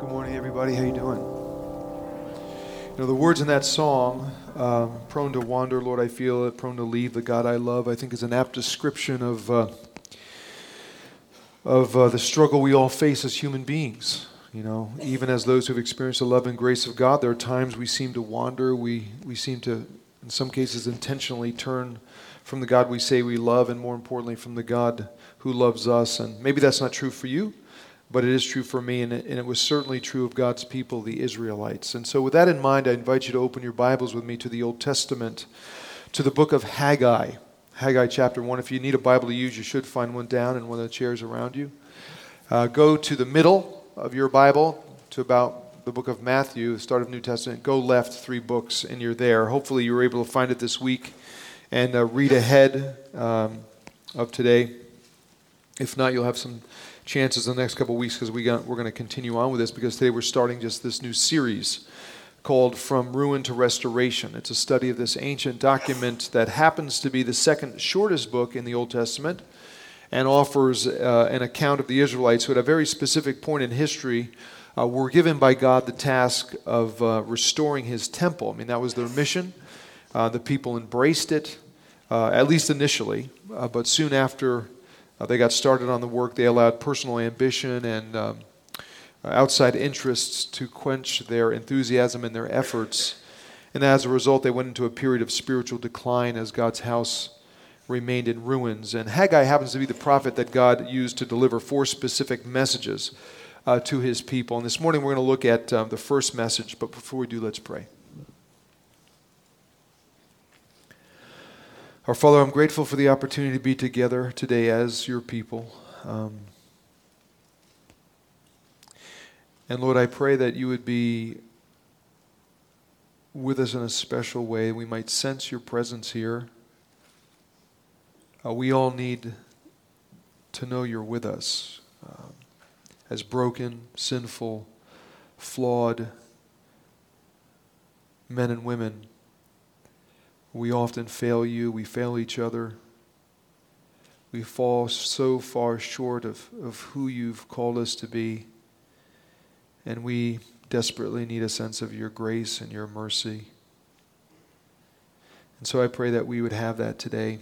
Good morning, everybody. How you doing? You know, the words in that song, um, "Prone to wander, Lord, I feel it. Prone to leave the God I love," I think is an apt description of uh, of uh, the struggle we all face as human beings. You know, even as those who've experienced the love and grace of God, there are times we seem to wander. We we seem to, in some cases, intentionally turn from the God we say we love, and more importantly, from the God who loves us. And maybe that's not true for you but it is true for me, and it, and it, was certainly true of God's people, the Israelites. And so, with that in mind, I invite you to open your Bibles with me to the Old Testament, to the book of Haggai. Haggai chapter 1. If you need a Bible to use, you should find one down in one of the chairs around you. Uh, go to the middle of your Bible to about the book of Matthew, the start of New Testament. Go left three books, and you're there. Hopefully, you were able to find it this week and uh, read ahead um, of today. If not, you'll have some chances in the next couple weeks because we got, we're going to continue on with this because today we're starting just this new series called From Ruin to Restoration. It's a study of this ancient document that happens to be the second shortest book in the Old Testament and offers uh, an account of the Israelites who, at a very specific point in history, uh, were given by God the task of uh, restoring his temple. I mean, that was their mission. Uh, the people embraced it, uh, at least initially, uh, but soon after uh, they got started on the work. They allowed personal ambition and um, outside interests to quench their enthusiasm and their efforts. And as a result, they went into a period of spiritual decline as God's house remained in ruins. And Haggai happens to be the prophet that God used to deliver four specific messages uh, to his people. And this morning we're going to look at um, the first message, but before we do, let's pray. Our Father, I'm grateful for the opportunity to be together today as your people. Um, and Lord, I pray that you would be with us in a special way. We might sense your presence here. Uh, we all need to know you're with us um, as broken, sinful, flawed men and women we often fail you, we fail each other. We fall so far short of, of who you've called us to be. And we desperately need a sense of your grace and your mercy. And so I pray that we would have that today,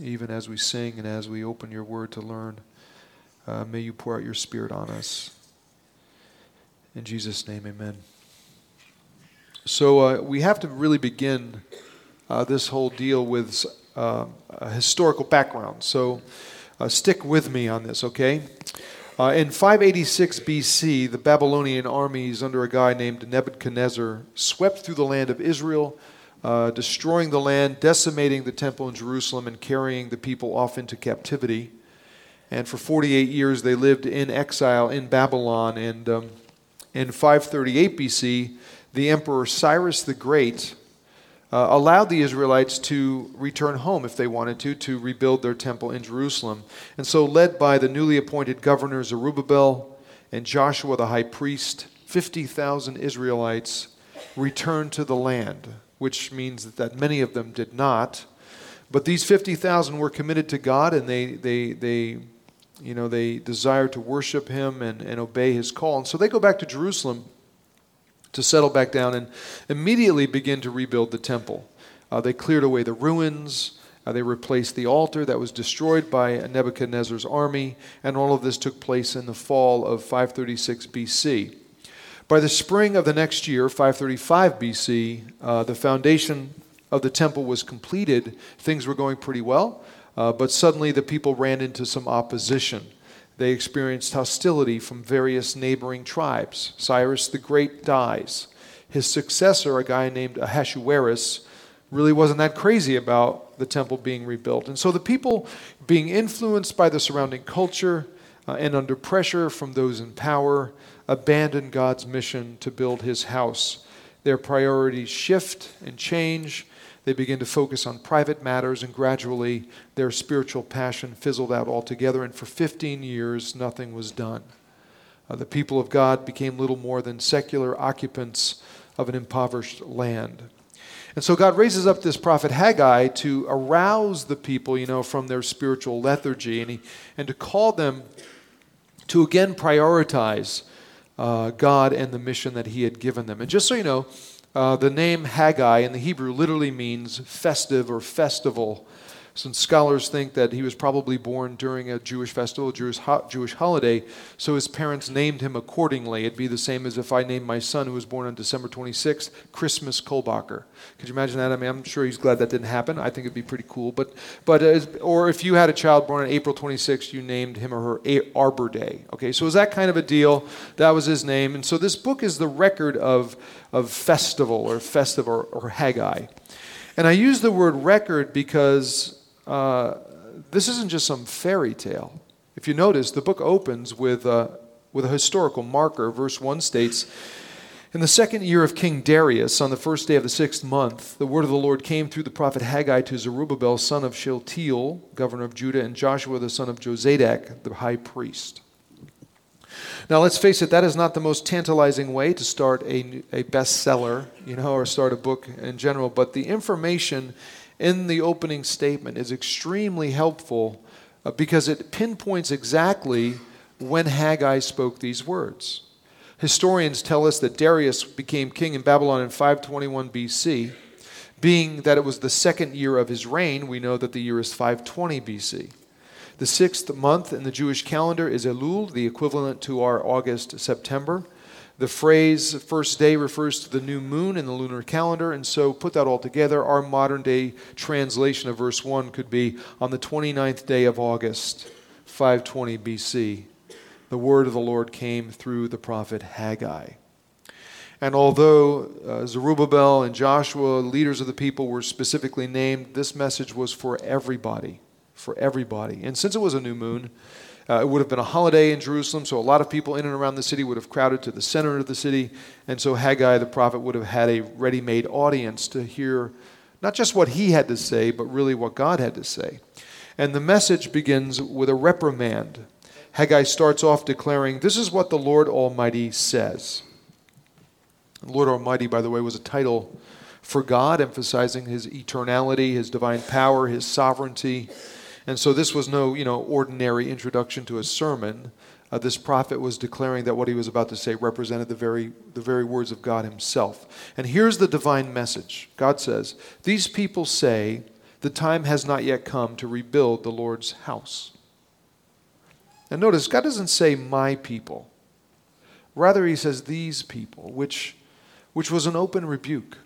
even as we sing and as we open your word to learn. Uh, may you pour out your spirit on us. In Jesus' name, amen. So uh, we have to really begin uh, this whole deal with uh, a historical background. So uh, stick with me on this, okay? Uh, in 586 BC, the Babylonian armies under a guy named Nebuchadnezzar swept through the land of Israel, uh, destroying the land, decimating the temple in Jerusalem, and carrying the people off into captivity. And for 48 years, they lived in exile in Babylon. And um, in 538 BC, the emperor Cyrus the Great uh, allowed the Israelites to return home if they wanted to, to rebuild their temple in Jerusalem. And so, led by the newly appointed governors Zerubbabel and Joshua the high priest, 50,000 Israelites returned to the land, which means that many of them did not. But these 50,000 were committed to God and they, they, they, you know, they desired to worship Him and, and obey His call. And so they go back to Jerusalem to settle back down and immediately begin to rebuild the temple. Uh, they cleared away the ruins. Uh, they replaced the altar that was destroyed by Nebuchadnezzar's army, and all of this took place in the fall of 536 BC. By the spring of the next year, 535 BC, uh, the foundation of the temple was completed. Things were going pretty well, uh, but suddenly the people ran into some opposition. They experienced hostility from various neighboring tribes. Cyrus the Great dies. His successor, a guy named Ahasuerus, really wasn't that crazy about the temple being rebuilt. And so the people, being influenced by the surrounding culture uh, and under pressure from those in power, abandon God's mission to build his house. Their priorities shift and change they began to focus on private matters, and gradually their spiritual passion fizzled out altogether. And for 15 years, nothing was done. Uh, the people of God became little more than secular occupants of an impoverished land. And so God raises up this prophet Haggai to arouse the people, you know, from their spiritual lethargy and, he, and to call them to again prioritize uh, God and the mission that He had given them. And just so you know, uh, the name Haggai in the Hebrew literally means festive or festival. Some scholars think that he was probably born during a Jewish festival, Jewish, ho- Jewish holiday, so his parents named him accordingly. It'd be the same as if I named my son, who was born on December 26th, Christmas Kollbocker. Could you imagine that? I mean, I'm sure he's glad that didn't happen. I think it'd be pretty cool. But, but as, or if you had a child born on April 26th, you named him or her a- Arbor Day. Okay, so it was that kind of a deal. That was his name. And so this book is the record of, of festival or festive or, or Haggai. And I use the word record because uh, this isn't just some fairy tale. If you notice, the book opens with, uh, with a historical marker. Verse 1 states In the second year of King Darius, on the first day of the sixth month, the word of the Lord came through the prophet Haggai to Zerubbabel, son of Shealtiel, governor of Judah, and Joshua, the son of Jozadak, the high priest. Now, let's face it, that is not the most tantalizing way to start a, a bestseller, you know, or start a book in general, but the information in the opening statement is extremely helpful uh, because it pinpoints exactly when Haggai spoke these words. Historians tell us that Darius became king in Babylon in 521 BC. Being that it was the second year of his reign, we know that the year is 520 BC. The sixth month in the Jewish calendar is Elul, the equivalent to our August September. The phrase first day refers to the new moon in the lunar calendar, and so put that all together, our modern day translation of verse 1 could be on the 29th day of August, 520 BC. The word of the Lord came through the prophet Haggai. And although uh, Zerubbabel and Joshua, leaders of the people, were specifically named, this message was for everybody. For everybody. And since it was a new moon, uh, it would have been a holiday in Jerusalem, so a lot of people in and around the city would have crowded to the center of the city. And so Haggai the prophet would have had a ready made audience to hear not just what he had to say, but really what God had to say. And the message begins with a reprimand. Haggai starts off declaring, This is what the Lord Almighty says. Lord Almighty, by the way, was a title for God, emphasizing his eternality, his divine power, his sovereignty. And so this was no, you know, ordinary introduction to a sermon. Uh, this prophet was declaring that what he was about to say represented the very, the very words of God himself. And here's the divine message God says, These people say, the time has not yet come to rebuild the Lord's house. And notice, God doesn't say my people. Rather, he says these people, which, which was an open rebuke,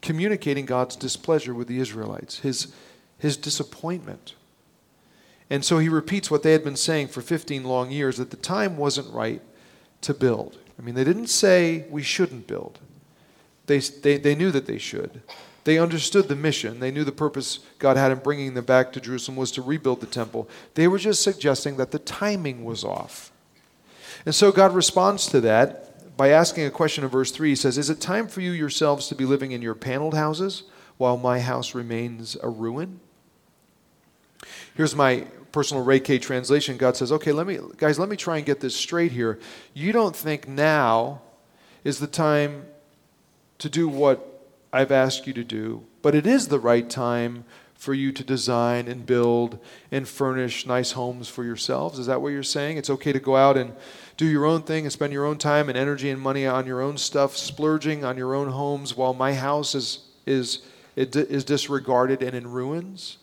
communicating God's displeasure with the Israelites, his, his disappointment and so he repeats what they had been saying for 15 long years that the time wasn't right to build. I mean, they didn't say we shouldn't build, they, they, they knew that they should. They understood the mission. They knew the purpose God had in bringing them back to Jerusalem was to rebuild the temple. They were just suggesting that the timing was off. And so God responds to that by asking a question in verse 3. He says, Is it time for you yourselves to be living in your paneled houses while my house remains a ruin? Here's my personal Ray K translation, God says, okay, let me, guys, let me try and get this straight here. You don't think now is the time to do what I've asked you to do, but it is the right time for you to design and build and furnish nice homes for yourselves. Is that what you're saying? It's okay to go out and do your own thing and spend your own time and energy and money on your own stuff, splurging on your own homes while my house is, is, is disregarded and in ruins?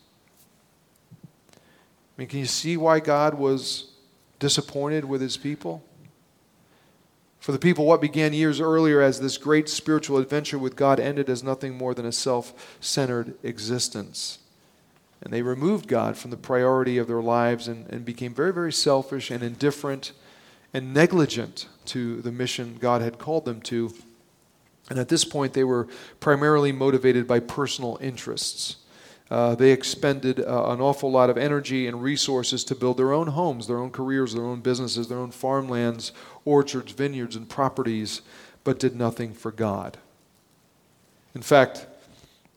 I mean, can you see why God was disappointed with his people? For the people, what began years earlier as this great spiritual adventure with God ended as nothing more than a self centered existence. And they removed God from the priority of their lives and, and became very, very selfish and indifferent and negligent to the mission God had called them to. And at this point, they were primarily motivated by personal interests. Uh, they expended uh, an awful lot of energy and resources to build their own homes, their own careers, their own businesses, their own farmlands, orchards, vineyards, and properties, but did nothing for God. In fact,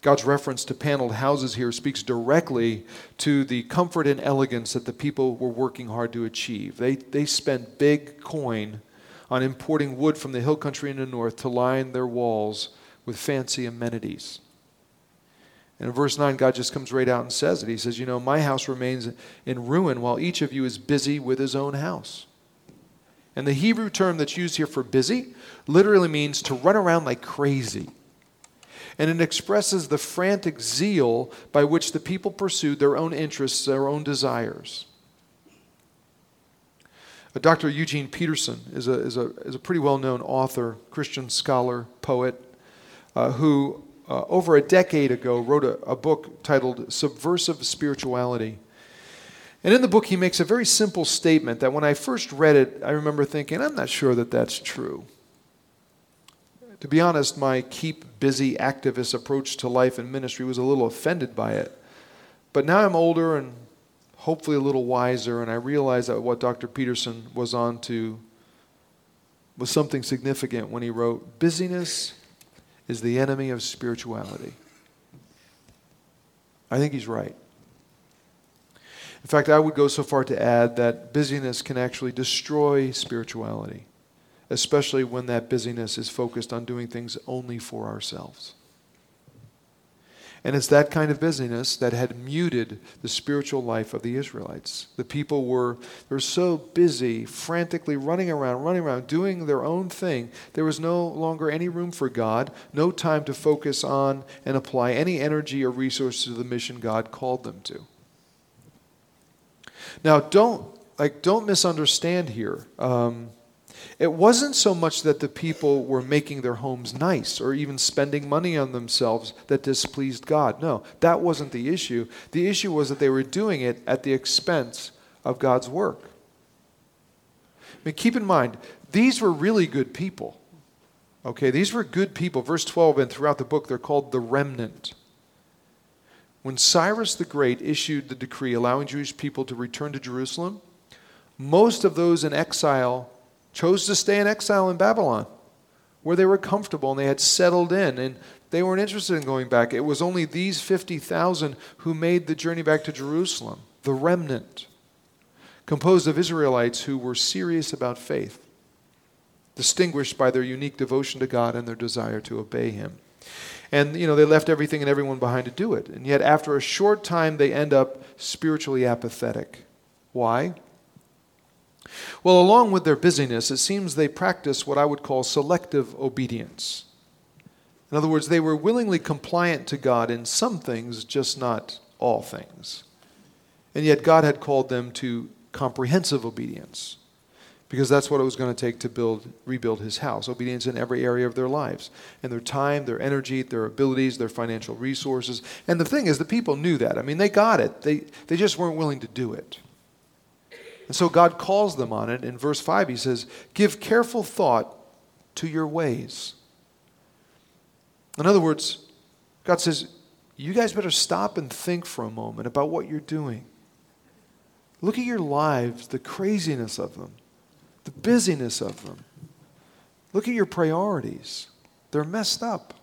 God's reference to paneled houses here speaks directly to the comfort and elegance that the people were working hard to achieve. They, they spent big coin on importing wood from the hill country in the north to line their walls with fancy amenities. And in verse 9, God just comes right out and says it. He says, You know, my house remains in ruin while each of you is busy with his own house. And the Hebrew term that's used here for busy literally means to run around like crazy. And it expresses the frantic zeal by which the people pursued their own interests, their own desires. Dr. Eugene Peterson is a, is a, is a pretty well known author, Christian scholar, poet, uh, who uh, over a decade ago wrote a, a book titled Subversive Spirituality. And in the book, he makes a very simple statement that when I first read it, I remember thinking, I'm not sure that that's true. To be honest, my keep busy activist approach to life and ministry was a little offended by it. But now I'm older and hopefully a little wiser, and I realize that what Dr. Peterson was on to was something significant when he wrote, Busyness is the enemy of spirituality. I think he's right. In fact, I would go so far to add that busyness can actually destroy spirituality, especially when that busyness is focused on doing things only for ourselves. And it's that kind of busyness that had muted the spiritual life of the Israelites. The people were, they were so busy, frantically running around, running around, doing their own thing. There was no longer any room for God, no time to focus on and apply any energy or resources to the mission God called them to. Now, don't like don't misunderstand here. Um, it wasn't so much that the people were making their homes nice or even spending money on themselves that displeased God. No, that wasn't the issue. The issue was that they were doing it at the expense of God's work. I mean, keep in mind, these were really good people. Okay, these were good people. Verse 12, and throughout the book, they're called the remnant. When Cyrus the Great issued the decree allowing Jewish people to return to Jerusalem, most of those in exile chose to stay in exile in Babylon, where they were comfortable and they had settled in, and they weren't interested in going back. It was only these 50,000 who made the journey back to Jerusalem, the remnant, composed of Israelites who were serious about faith, distinguished by their unique devotion to God and their desire to obey Him. And, you know, they left everything and everyone behind to do it. And yet, after a short time, they end up spiritually apathetic. Why? Well, along with their busyness, it seems they practice what I would call selective obedience. In other words, they were willingly compliant to God in some things, just not all things. And yet, God had called them to comprehensive obedience because that's what it was going to take to build, rebuild his house. Obedience in every area of their lives, in their time, their energy, their abilities, their financial resources. And the thing is, the people knew that. I mean, they got it. They, they just weren't willing to do it. And so God calls them on it. In verse 5, he says, Give careful thought to your ways. In other words, God says, You guys better stop and think for a moment about what you're doing. Look at your lives, the craziness of them, the busyness of them. Look at your priorities. They're messed up.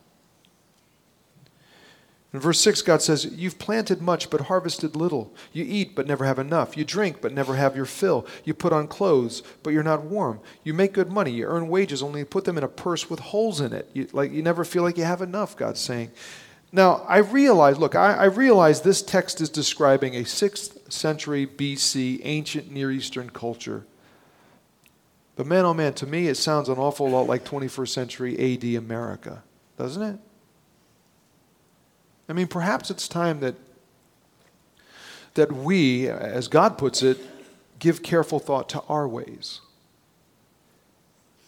In verse 6, God says, You've planted much but harvested little. You eat but never have enough. You drink but never have your fill. You put on clothes but you're not warm. You make good money. You earn wages only to put them in a purse with holes in it. You, like, you never feel like you have enough, God's saying. Now, I realize, look, I, I realize this text is describing a 6th century BC ancient Near Eastern culture. But man, oh man, to me it sounds an awful lot like 21st century AD America, doesn't it? I mean, perhaps it's time that, that we, as God puts it, give careful thought to our ways.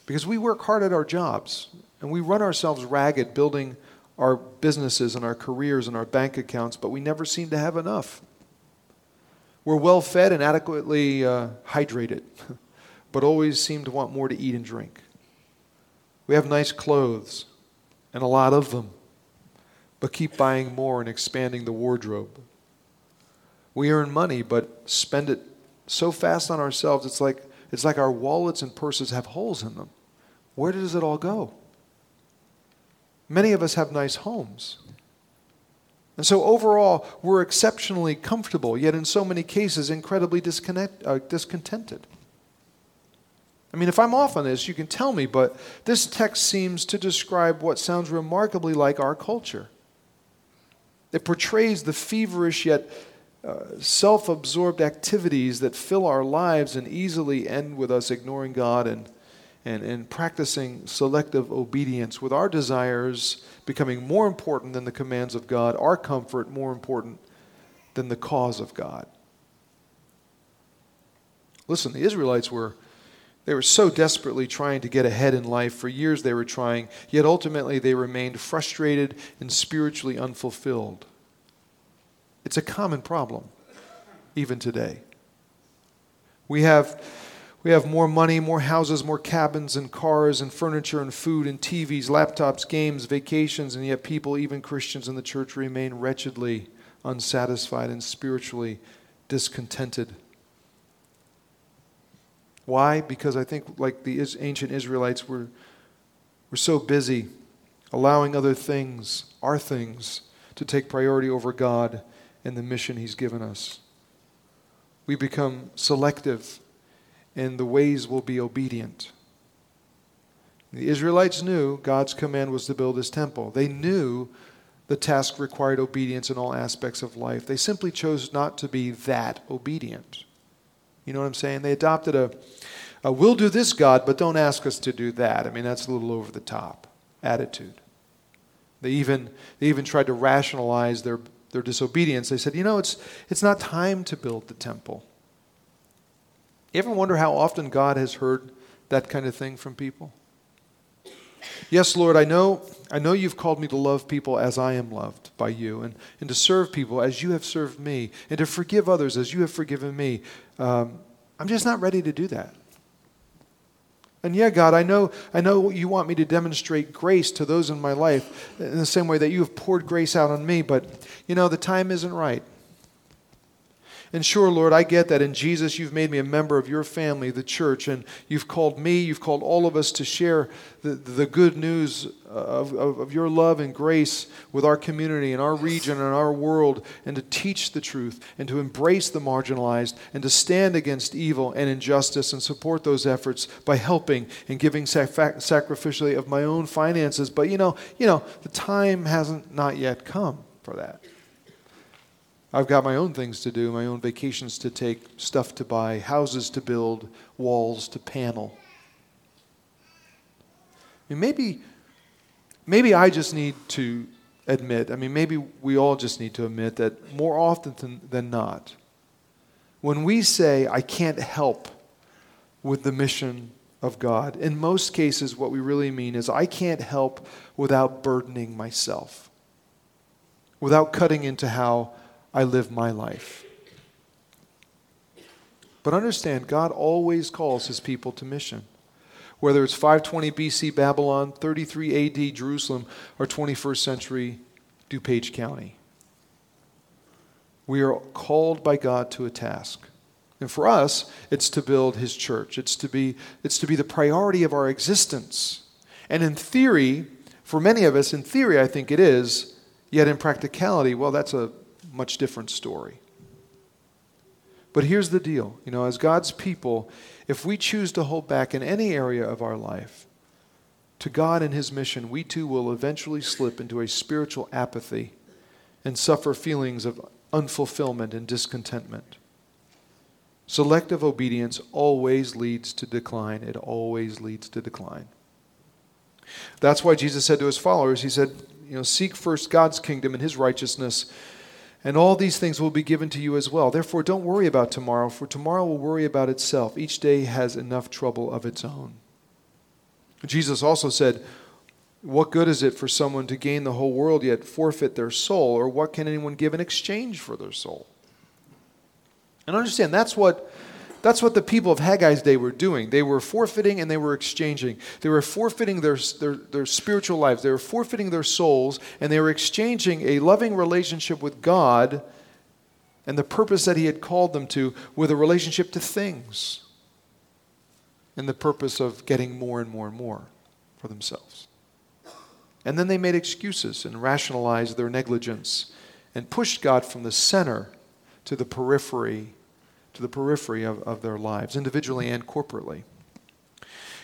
Because we work hard at our jobs and we run ourselves ragged building our businesses and our careers and our bank accounts, but we never seem to have enough. We're well fed and adequately uh, hydrated, but always seem to want more to eat and drink. We have nice clothes and a lot of them but keep buying more and expanding the wardrobe. We earn money, but spend it so fast on ourselves, it's like, it's like our wallets and purses have holes in them. Where does it all go? Many of us have nice homes. And so overall, we're exceptionally comfortable, yet in so many cases, incredibly disconnect, uh, discontented. I mean, if I'm off on this, you can tell me, but this text seems to describe what sounds remarkably like our culture. It portrays the feverish yet uh, self absorbed activities that fill our lives and easily end with us ignoring God and, and, and practicing selective obedience, with our desires becoming more important than the commands of God, our comfort more important than the cause of God. Listen, the Israelites were they were so desperately trying to get ahead in life. For years they were trying, yet ultimately they remained frustrated and spiritually unfulfilled. It's a common problem, even today. We have, we have more money, more houses, more cabins and cars and furniture and food and TVs, laptops, games, vacations, and yet people, even Christians in the church, remain wretchedly unsatisfied and spiritually discontented. Why? Because I think, like the ancient Israelites, we're, we're so busy allowing other things, our things, to take priority over God and the mission He's given us. We become selective, and the ways will be obedient. The Israelites knew God's command was to build His temple. They knew the task required obedience in all aspects of life. They simply chose not to be that obedient. You know what I'm saying? They adopted a, a we'll do this, God, but don't ask us to do that. I mean, that's a little over the top attitude. They even, they even tried to rationalize their, their disobedience. They said, you know, it's, it's not time to build the temple. You ever wonder how often God has heard that kind of thing from people? Yes, Lord, I know, I know you've called me to love people as I am loved by you, and, and to serve people as you have served me, and to forgive others as you have forgiven me. Um, I'm just not ready to do that. And yeah, God, I know, I know you want me to demonstrate grace to those in my life in the same way that you have poured grace out on me, but you know, the time isn't right. And sure, Lord, I get that in Jesus you've made me a member of your family, the church, and you've called me, you've called all of us to share the, the good news of, of, of, your love and grace with our community and our region and our world, and to teach the truth, and to embrace the marginalized, and to stand against evil and injustice and support those efforts by helping and giving sac- sacrificially of my own finances. But you know, you know, the time hasn't not yet come for that. I've got my own things to do, my own vacations to take, stuff to buy, houses to build, walls to panel. I mean, maybe, maybe I just need to admit, I mean, maybe we all just need to admit that more often than, than not, when we say, I can't help with the mission of God, in most cases, what we really mean is, I can't help without burdening myself, without cutting into how I live my life. But understand, God always calls his people to mission. Whether it's 520 BC Babylon, 33 AD Jerusalem, or 21st century DuPage County. We are called by God to a task. And for us, it's to build his church. It's to be, it's to be the priority of our existence. And in theory, for many of us, in theory, I think it is, yet in practicality, well, that's a much different story. But here's the deal you know, as God's people, if we choose to hold back in any area of our life to God and His mission, we too will eventually slip into a spiritual apathy and suffer feelings of unfulfillment and discontentment. Selective obedience always leads to decline. It always leads to decline. That's why Jesus said to his followers, He said, you know, seek first God's kingdom and His righteousness and all these things will be given to you as well. Therefore, don't worry about tomorrow, for tomorrow will worry about itself. Each day has enough trouble of its own. Jesus also said, What good is it for someone to gain the whole world yet forfeit their soul? Or what can anyone give in exchange for their soul? And understand, that's what that's what the people of Haggai's day were doing. They were forfeiting and they were exchanging. They were forfeiting their, their, their, spiritual lives, they were forfeiting their souls, and they were exchanging a loving relationship with God and the purpose that He had called them to with a relationship to things and the purpose of getting more and more and more for themselves. And then they made excuses and rationalized their negligence and pushed God from the center to the periphery to the periphery of, of their lives, individually and corporately.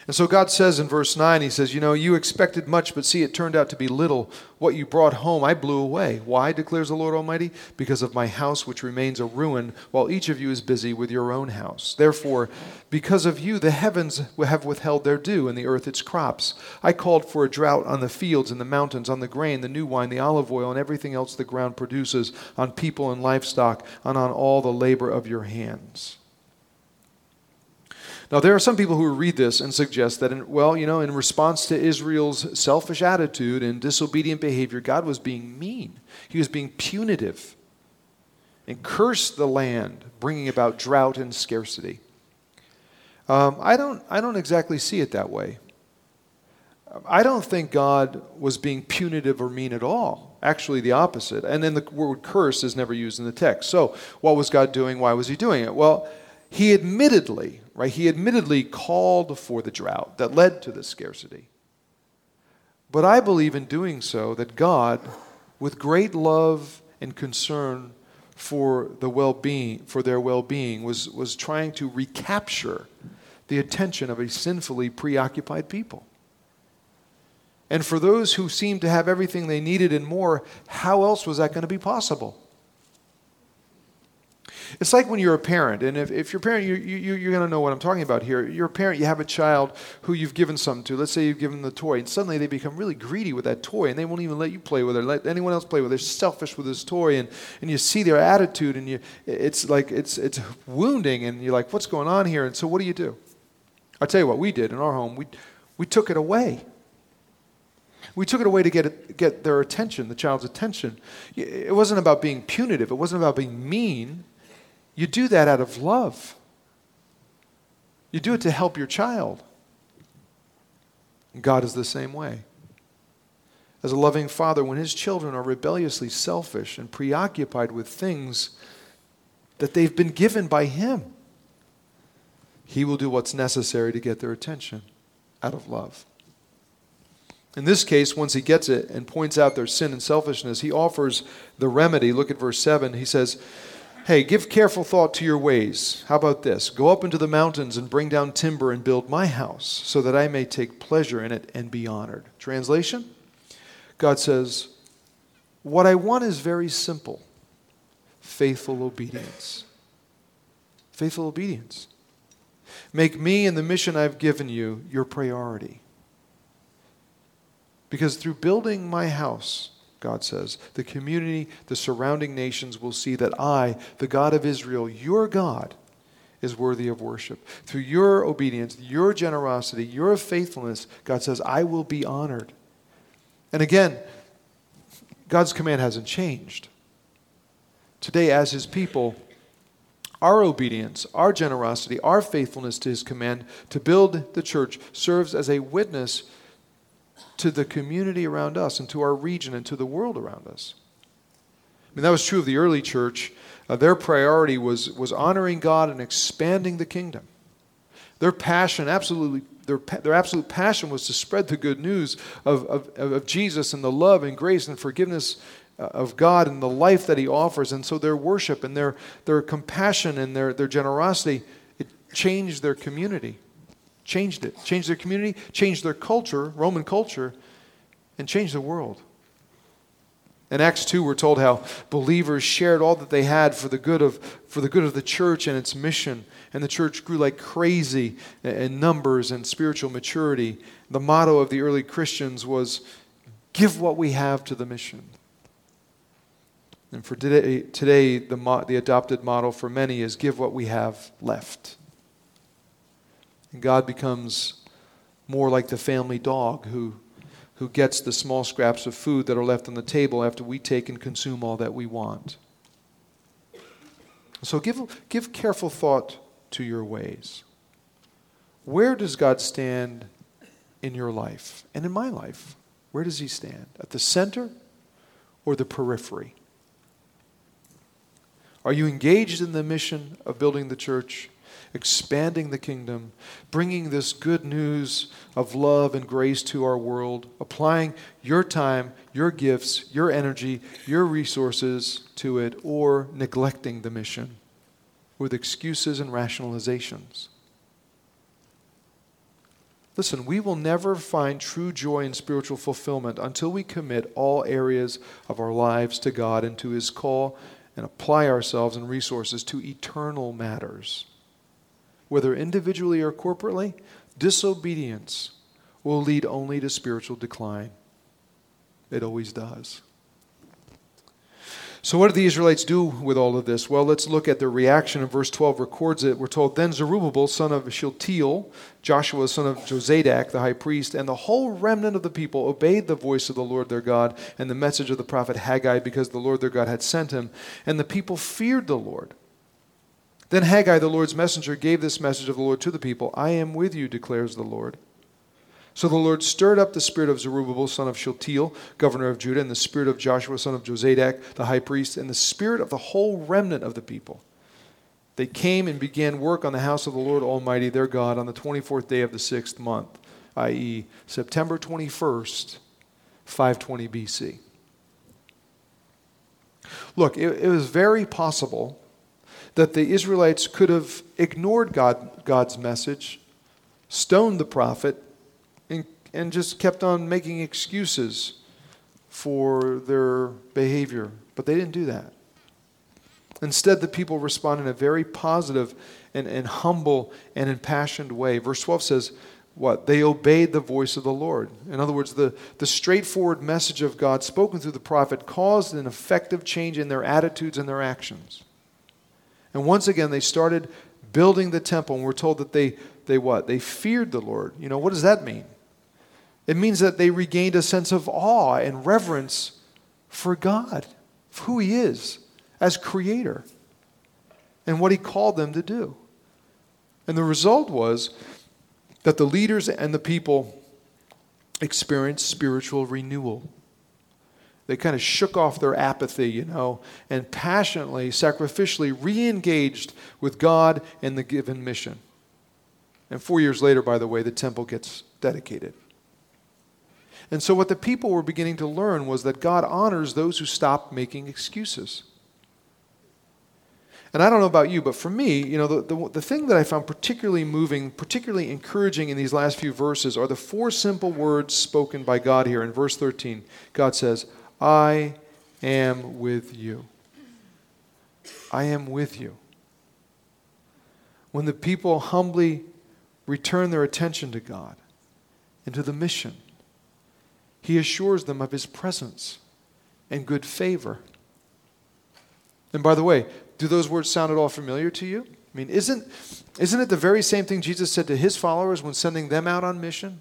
And so God says in verse 9, He says, You know, you expected much, but see, it turned out to be little. What you brought home, I blew away. Why, declares the Lord Almighty? Because of my house, which remains a ruin, while each of you is busy with your own house. Therefore, because of you, the heavens have withheld their dew, and the earth its crops. I called for a drought on the fields and the mountains, on the grain, the new wine, the olive oil, and everything else the ground produces, on people and livestock, and on all the labor of your hands. Now, there are some people who read this and suggest that, in, well, you know, in response to Israel's selfish attitude and disobedient behavior, God was being mean. He was being punitive and cursed the land, bringing about drought and scarcity. Um, I, don't, I don't exactly see it that way. I don't think God was being punitive or mean at all. Actually, the opposite. And then the word curse is never used in the text. So, what was God doing? Why was he doing it? Well, he admittedly right? He admittedly called for the drought that led to this scarcity. But I believe in doing so that God, with great love and concern for the well-being, for their well-being, was, was trying to recapture the attention of a sinfully preoccupied people. And for those who seemed to have everything they needed and more, how else was that going to be possible? It's like when you're a parent, and if, if you're a parent, you, you, you're going to know what I'm talking about here. You're a parent, you have a child who you've given something to. Let's say you've given them the toy, and suddenly they become really greedy with that toy, and they won't even let you play with it, let anyone else play with it. They're selfish with this toy, and, and you see their attitude, and you, it's like it's, it's wounding, and you're like, what's going on here? And so what do you do? I'll tell you what we did in our home. We, we took it away. We took it away to get, it, get their attention, the child's attention. It wasn't about being punitive, it wasn't about being mean. You do that out of love. You do it to help your child. God is the same way. As a loving father, when his children are rebelliously selfish and preoccupied with things that they've been given by him, he will do what's necessary to get their attention out of love. In this case, once he gets it and points out their sin and selfishness, he offers the remedy. Look at verse 7. He says, Hey, give careful thought to your ways. How about this? Go up into the mountains and bring down timber and build my house, so that I may take pleasure in it and be honored. Translation God says, What I want is very simple faithful obedience. Faithful obedience. Make me and the mission I've given you your priority. Because through building my house, God says. The community, the surrounding nations will see that I, the God of Israel, your God, is worthy of worship. Through your obedience, your generosity, your faithfulness, God says, I will be honored. And again, God's command hasn't changed. Today, as his people, our obedience, our generosity, our faithfulness to his command to build the church serves as a witness to the community around us and to our region and to the world around us. I mean, that was true of the early church. Uh, their priority was, was honoring God and expanding the kingdom. Their passion, absolutely, their, their absolute passion was to spread the good news of, of, of Jesus and the love and grace and forgiveness uh, of God and the life that He offers. And so their worship and their, their compassion and their, their generosity, it changed their community changed it, changed their community, changed their culture, Roman culture, and changed the world. In Acts 2, we're told how believers shared all that they had for the good of, for the, good of the church and its mission. And the church grew like crazy in numbers and spiritual maturity. The motto of the early Christians was give what we have to the mission. And for today, today the, the adopted model for many is give what we have left. And God becomes more like the family dog who, who gets the small scraps of food that are left on the table after we take and consume all that we want. So give, give careful thought to your ways. Where does God stand in your life and in my life? Where does He stand? At the center or the periphery? Are you engaged in the mission of building the church? Expanding the kingdom, bringing this good news of love and grace to our world, applying your time, your gifts, your energy, your resources to it, or neglecting the mission with excuses and rationalizations. Listen, we will never find true joy and spiritual fulfillment until we commit all areas of our lives to God and to His call and apply ourselves and resources to eternal matters. Whether individually or corporately, disobedience will lead only to spiritual decline. It always does. So, what did the Israelites do with all of this? Well, let's look at their reaction. And verse 12 records it. We're told, Then Zerubbabel, son of Shealtiel, Joshua, son of Jozadak, the high priest, and the whole remnant of the people obeyed the voice of the Lord their God and the message of the prophet Haggai, because the Lord their God had sent him. And the people feared the Lord. Then Haggai, the Lord's messenger, gave this message of the Lord to the people I am with you, declares the Lord. So the Lord stirred up the spirit of Zerubbabel, son of Shealtiel, governor of Judah, and the spirit of Joshua, son of Jozadak, the high priest, and the spirit of the whole remnant of the people. They came and began work on the house of the Lord Almighty, their God, on the 24th day of the sixth month, i.e., September 21st, 520 BC. Look, it, it was very possible that the Israelites could have ignored God, God's message, stoned the prophet, and just kept on making excuses for their behavior. But they didn't do that. Instead, the people respond in a very positive and, and humble and impassioned way. Verse 12 says, what? They obeyed the voice of the Lord. In other words, the, the straightforward message of God spoken through the prophet caused an effective change in their attitudes and their actions. And once again, they started building the temple, and we're told that they, they what? They feared the Lord. You know, what does that mean? It means that they regained a sense of awe and reverence for God, for who He is as Creator, and what He called them to do. And the result was that the leaders and the people experienced spiritual renewal. They kind of shook off their apathy, you know, and passionately, sacrificially re engaged with God and the given mission. And four years later, by the way, the temple gets dedicated. And so, what the people were beginning to learn was that God honors those who stop making excuses. And I don't know about you, but for me, you know, the, the, the, thing that I found particularly moving, particularly encouraging in these last few verses are the four simple words spoken by God here. In verse 13, God says, I am with you. I am with you. When the people humbly return their attention to God and to the mission, he assures them of his presence and good favor. And by the way, do those words sound at all familiar to you? I mean, isn't, isn't it the very same thing Jesus said to his followers when sending them out on mission?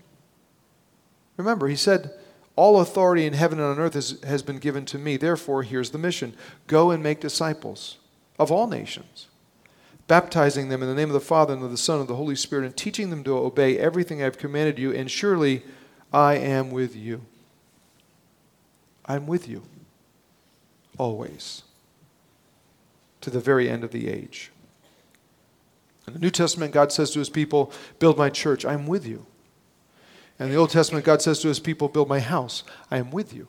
Remember, he said, All authority in heaven and on earth has, has been given to me. Therefore, here's the mission go and make disciples of all nations, baptizing them in the name of the Father and of the Son and of the Holy Spirit, and teaching them to obey everything I've commanded you, and surely I am with you I'm with you always to the very end of the age. In the New Testament, God says to his people, Build my church, I'm with you. And the Old Testament, God says to his people, Build my house, I am with you.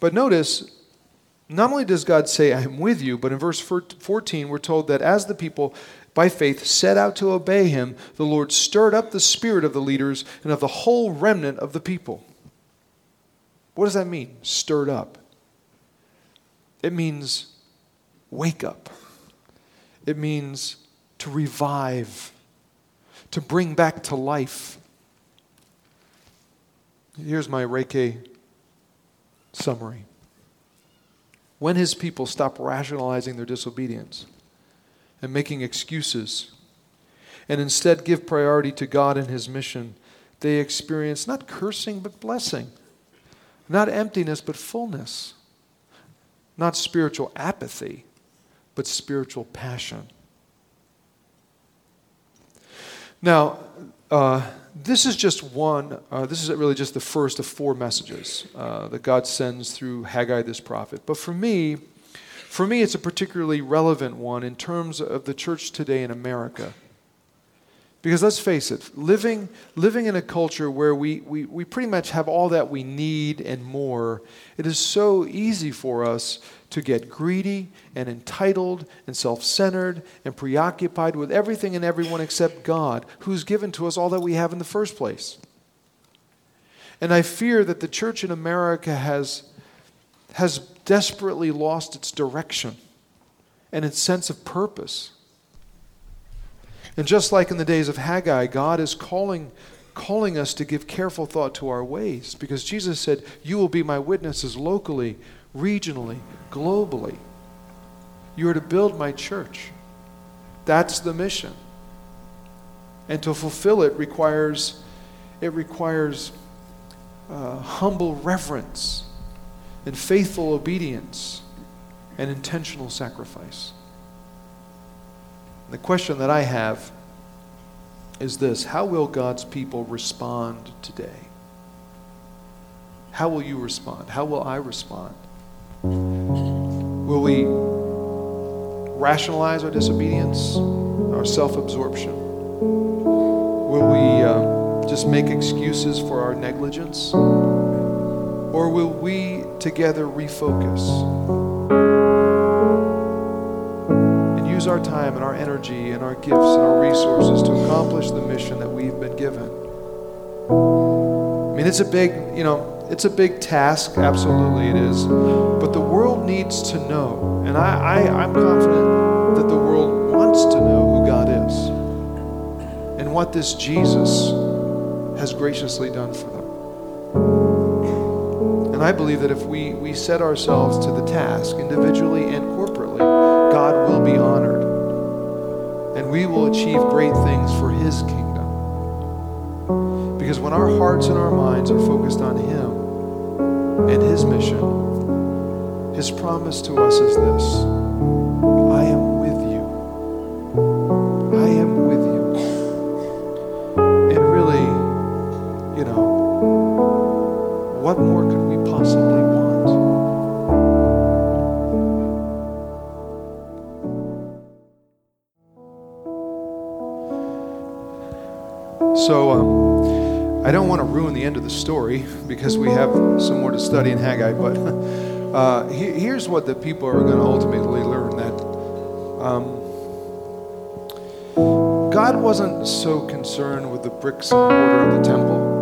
But notice, not only does God say, I am with you, but in verse 14, we're told that as the people by faith set out to obey him, the Lord stirred up the spirit of the leaders and of the whole remnant of the people. What does that mean? Stirred up. It means wake up. It means to revive, to bring back to life. Here's my Ray K summary. When his people stop rationalizing their disobedience and making excuses, and instead give priority to God and his mission, they experience not cursing but blessing. Not emptiness, but fullness. Not spiritual apathy, but spiritual passion. Now, uh, this is just one, uh, this is really just the first of four messages uh, that God sends through Haggai, this prophet. But for me, for me, it's a particularly relevant one in terms of the church today in America. Because let's face it, living, living in a culture where we, we, we pretty much have all that we need and more, it is so easy for us to get greedy and entitled and self centered and preoccupied with everything and everyone except God, who's given to us all that we have in the first place. And I fear that the church in America has, has desperately lost its direction and its sense of purpose. And just like in the days of Haggai, God is calling, calling us to give careful thought to our ways because Jesus said, You will be my witnesses locally, regionally, globally. You are to build my church. That's the mission. And to fulfill it requires it requires uh, humble reverence and faithful obedience and intentional sacrifice. The question that I have is this How will God's people respond today? How will you respond? How will I respond? Will we rationalize our disobedience, our self absorption? Will we um, just make excuses for our negligence? Or will we together refocus? And use our time and our energy and our gifts and our resources to accomplish the mission that we've been given. I mean, it's a big, you know, it's a big task. Absolutely, it is. But the world needs to know, and I, I, I'm confident that the world wants to know who God is and what this Jesus has graciously done for them. And I believe that if we, we set ourselves to the task individually and corporately, God will be honored. And we will achieve great things for His kingdom. Because when our hearts and our minds are focused on Him and His mission, His promise to us is this I am with you. I am with you. And really, you know, what more could we possibly want? So um, I don't want to ruin the end of the story because we have some more to study in Haggai, but uh, he, here's what the people are going to ultimately learn that um, God wasn't so concerned with the bricks and mortar of the temple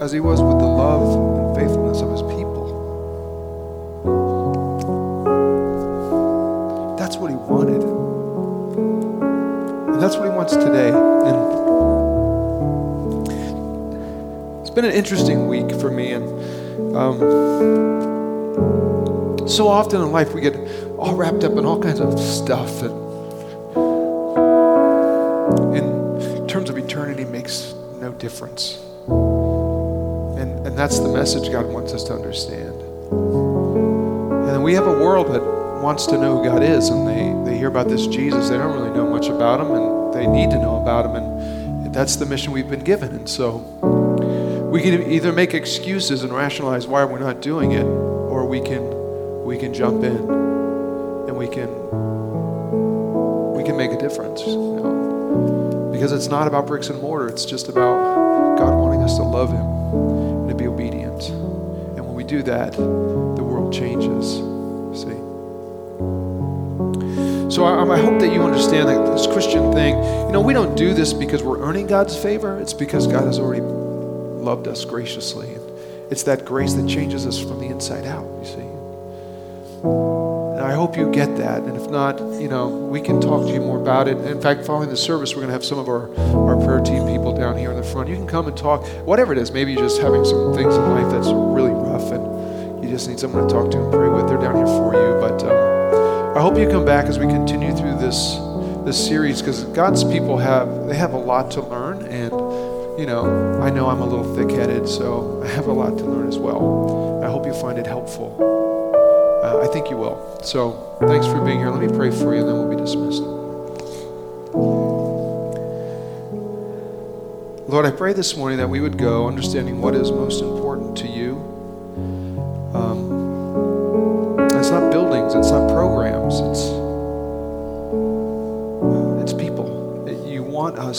as he was with the love and faithfulness of his people. Been an interesting week for me. And um, so often in life, we get all wrapped up in all kinds of stuff that, in terms of eternity, makes no difference. And, and that's the message God wants us to understand. And we have a world that wants to know who God is, and they, they hear about this Jesus. They don't really know much about him, and they need to know about him. And that's the mission we've been given. And so we can either make excuses and rationalize why we're not doing it, or we can we can jump in and we can we can make a difference. You know? Because it's not about bricks and mortar. It's just about God wanting us to love Him and to be obedient. And when we do that, the world changes. See? So I, I, hope that you understand that this Christian thing, you know, we don't do this because we're earning God's favor. It's because God has already loved us graciously. And it's that grace that changes us from the inside out, you see. And I hope you get that. And if not, you know, we can talk to you more about it. In fact, following the service, we're going to have some of our, our prayer team people down here in the front. You can come and talk, whatever it is. Maybe you're just having some things in life that's really rough and you just need someone to talk to and pray with. They're down here for you. But, um, I hope you come back as we continue through this this series because God's people have they have a lot to learn and you know I know I'm a little thick-headed so I have a lot to learn as well. I hope you find it helpful. Uh, I think you will. So thanks for being here. Let me pray for you and then we'll be dismissed. Lord, I pray this morning that we would go understanding what is most important to you. Um, it's not buildings, it's not programs. It's it's people. us. You want our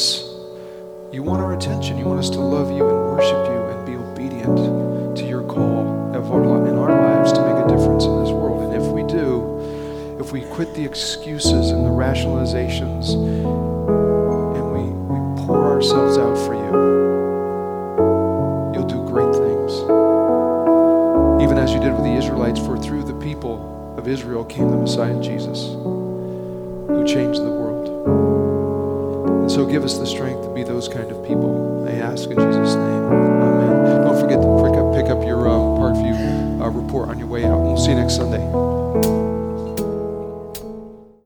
attention. You want us to love you and worship you and be obedient to your call of our, in our lives to make a difference in this world. And if we do, if we quit the excuses and the rationalizations and we, we pour ourselves out for you, you'll do great things. Even as you did with the Israelites, for through the people of Israel came the Messiah Jesus, who changed the world. Give us the strength to be those kind of people. I ask in Jesus' name. Amen. Don't forget to pick up, pick up your uh, Parkview uh, report on your way out. We'll see you next Sunday.